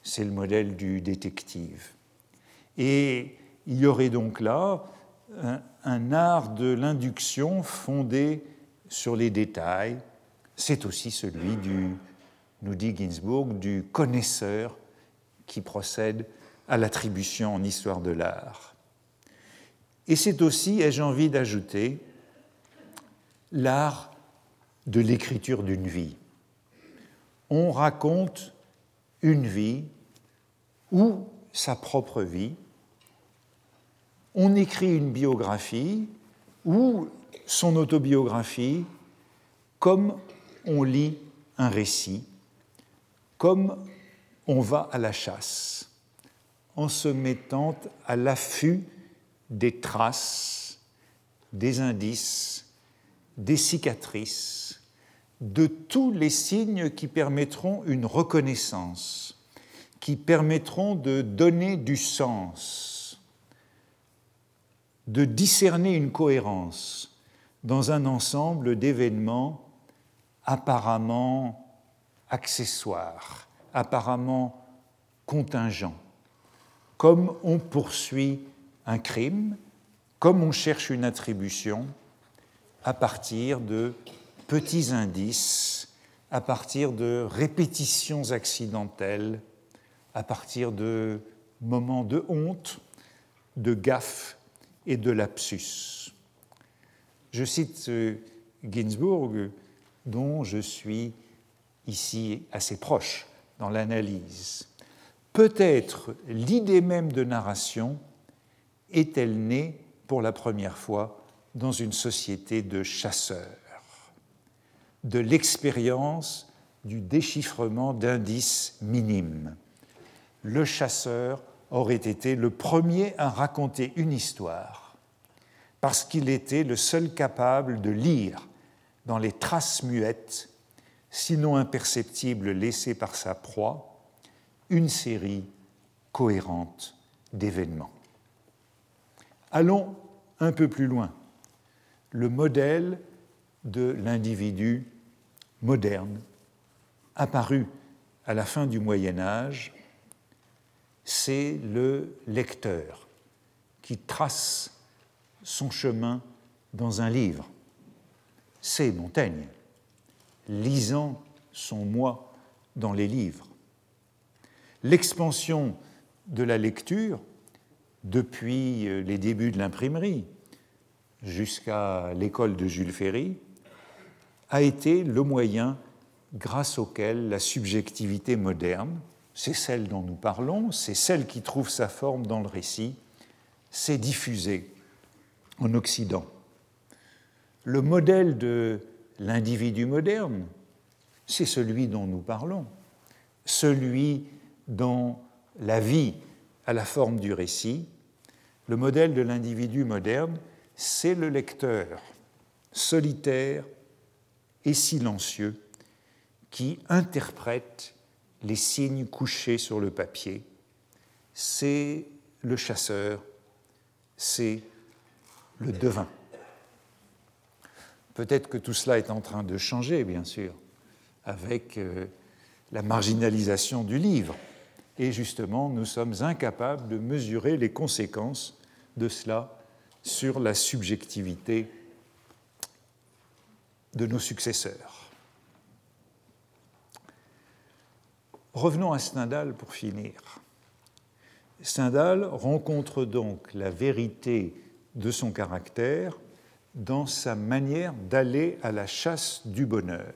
c'est le modèle du détective. Et il y aurait donc là un, un art de l'induction fondé sur les détails, c'est aussi celui du, nous dit Ginsburg, du connaisseur qui procède à l'attribution en histoire de l'art. Et c'est aussi, ai-je envie d'ajouter, l'art de l'écriture d'une vie. On raconte une vie ou sa propre vie. On écrit une biographie ou son autobiographie comme on lit un récit, comme on va à la chasse, en se mettant à l'affût des traces, des indices, des cicatrices, de tous les signes qui permettront une reconnaissance, qui permettront de donner du sens, de discerner une cohérence dans un ensemble d'événements apparemment accessoires, apparemment contingents, comme on poursuit un crime, comme on cherche une attribution à partir de petits indices, à partir de répétitions accidentelles, à partir de moments de honte, de gaffe et de lapsus. Je cite Ginsburg, dont je suis ici assez proche dans l'analyse. Peut-être l'idée même de narration est-elle née pour la première fois dans une société de chasseurs, de l'expérience du déchiffrement d'indices minimes. Le chasseur aurait été le premier à raconter une histoire parce qu'il était le seul capable de lire dans les traces muettes, sinon imperceptibles laissées par sa proie, une série cohérente d'événements. Allons un peu plus loin. Le modèle de l'individu moderne, apparu à la fin du Moyen Âge, c'est le lecteur qui trace son chemin dans un livre. C'est Montaigne, lisant son moi dans les livres. L'expansion de la lecture depuis euh, les débuts de l'imprimerie jusqu'à l'école de Jules Ferry, a été le moyen grâce auquel la subjectivité moderne, c'est celle dont nous parlons, c'est celle qui trouve sa forme dans le récit, s'est diffusée en Occident. Le modèle de l'individu moderne, c'est celui dont nous parlons, celui dont la vie a la forme du récit, le modèle de l'individu moderne, c'est le lecteur solitaire et silencieux qui interprète les signes couchés sur le papier. C'est le chasseur, c'est le devin. Peut-être que tout cela est en train de changer, bien sûr, avec euh, la marginalisation du livre. Et justement, nous sommes incapables de mesurer les conséquences de cela sur la subjectivité de nos successeurs. Revenons à Stendhal pour finir. Stendhal rencontre donc la vérité de son caractère dans sa manière d'aller à la chasse du bonheur.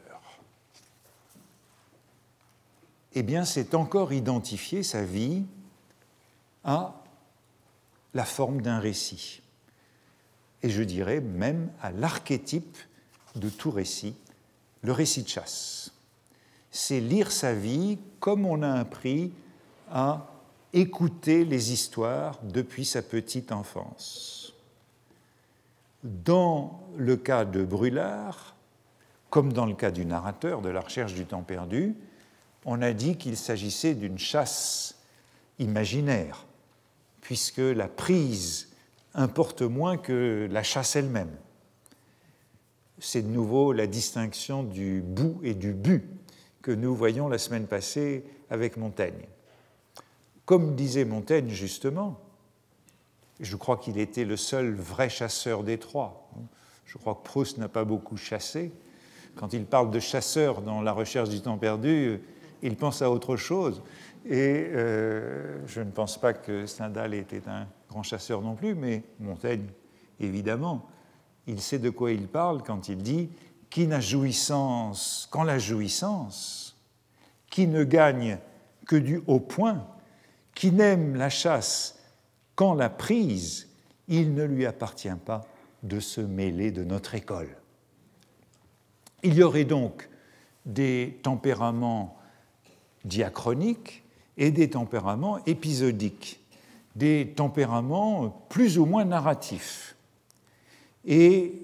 Eh bien, c'est encore identifier sa vie à la forme d'un récit. Et je dirais même à l'archétype de tout récit, le récit de chasse. C'est lire sa vie comme on a appris à écouter les histoires depuis sa petite enfance. Dans le cas de Brûlard, comme dans le cas du narrateur de la recherche du temps perdu, on a dit qu'il s'agissait d'une chasse imaginaire, puisque la prise importe moins que la chasse elle-même. C'est de nouveau la distinction du bout et du but que nous voyons la semaine passée avec Montaigne. Comme disait Montaigne justement, je crois qu'il était le seul vrai chasseur des trois. Je crois que Proust n'a pas beaucoup chassé. Quand il parle de chasseur dans la recherche du temps perdu, il pense à autre chose. Et euh, je ne pense pas que Stendhal était un grand chasseur non plus, mais Montaigne, évidemment, il sait de quoi il parle quand il dit Qui n'a jouissance qu'en la jouissance, qui ne gagne que du haut point, qui n'aime la chasse qu'en la prise, il ne lui appartient pas de se mêler de notre école. Il y aurait donc des tempéraments diachroniques et des tempéraments épisodiques, des tempéraments plus ou moins narratifs. Et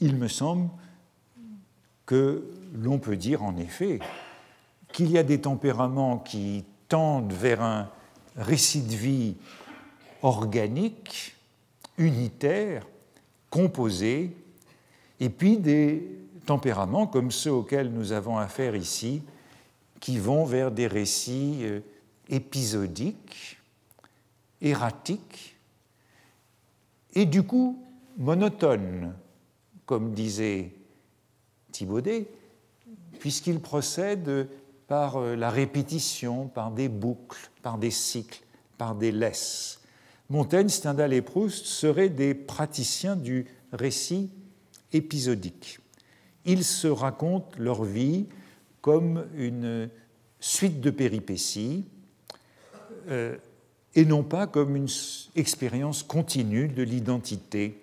il me semble que l'on peut dire en effet qu'il y a des tempéraments qui tendent vers un récit de vie organique, unitaire, composé, et puis des tempéraments comme ceux auxquels nous avons affaire ici, qui vont vers des récits euh, épisodiques, erratiques, et du coup monotones, comme disait Thibaudet, puisqu'ils procèdent par euh, la répétition, par des boucles, par des cycles, par des laisses. Montaigne, Stendhal et Proust seraient des praticiens du récit épisodique. Ils se racontent leur vie comme une suite de péripéties euh, et non pas comme une expérience continue de l'identité.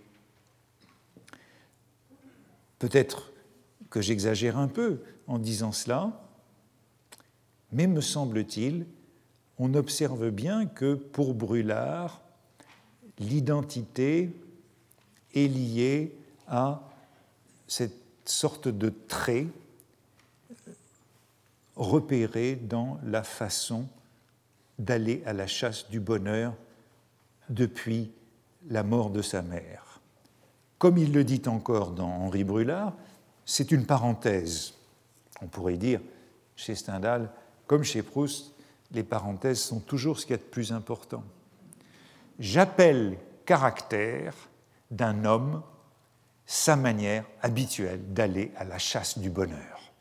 Peut-être que j'exagère un peu en disant cela, mais me semble-t-il, on observe bien que pour Brûlard, l'identité est liée à cette sorte de trait repéré dans la façon d'aller à la chasse du bonheur depuis la mort de sa mère. Comme il le dit encore dans Henri Brûlard, c'est une parenthèse. On pourrait dire, chez Stendhal, comme chez Proust, les parenthèses sont toujours ce qu'il y a de plus important. J'appelle caractère d'un homme sa manière habituelle d'aller à la chasse du bonheur.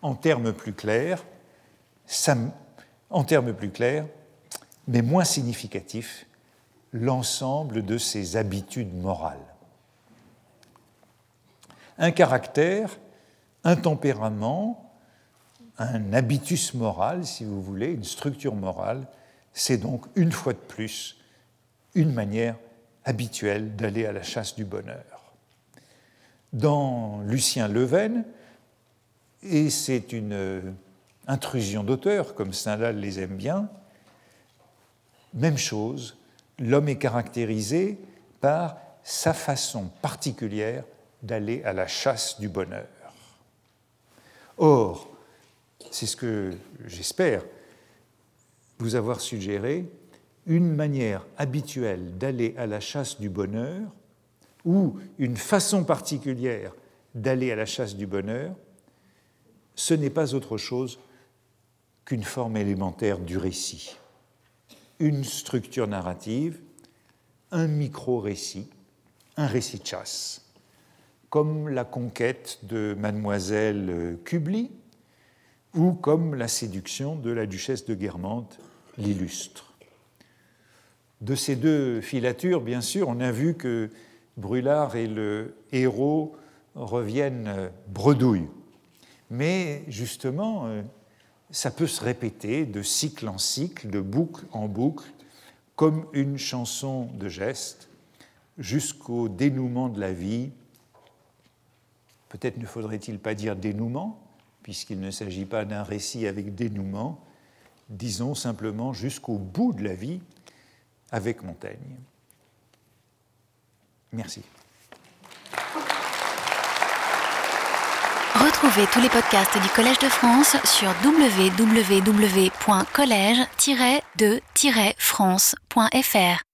En termes plus clairs, mais moins significatifs, l'ensemble de ses habitudes morales. Un caractère, un tempérament, un habitus moral, si vous voulez, une structure morale, c'est donc une fois de plus une manière habituelle d'aller à la chasse du bonheur. Dans Lucien Leven, et c'est une intrusion d'auteur, comme Stendhal les aime bien, même chose, l'homme est caractérisé par sa façon particulière d'aller à la chasse du bonheur. Or, c'est ce que j'espère vous avoir suggéré, une manière habituelle d'aller à la chasse du bonheur ou une façon particulière d'aller à la chasse du bonheur, ce n'est pas autre chose qu'une forme élémentaire du récit, une structure narrative, un micro-récit, un récit de chasse, comme la conquête de mademoiselle Kubli ou comme la séduction de la duchesse de Guermantes l'illustre. De ces deux filatures, bien sûr, on a vu que Brûlard et le héros reviennent bredouilles. Mais justement, euh, ça peut se répéter de cycle en cycle, de boucle en boucle, comme une chanson de geste, jusqu'au dénouement de la vie. Peut-être ne faudrait-il pas dire dénouement, puisqu'il ne s'agit pas d'un récit avec dénouement, disons simplement jusqu'au bout de la vie avec Montaigne. Merci. Retrouvez tous les podcasts du Collège de France sur www.collège-de-france.fr.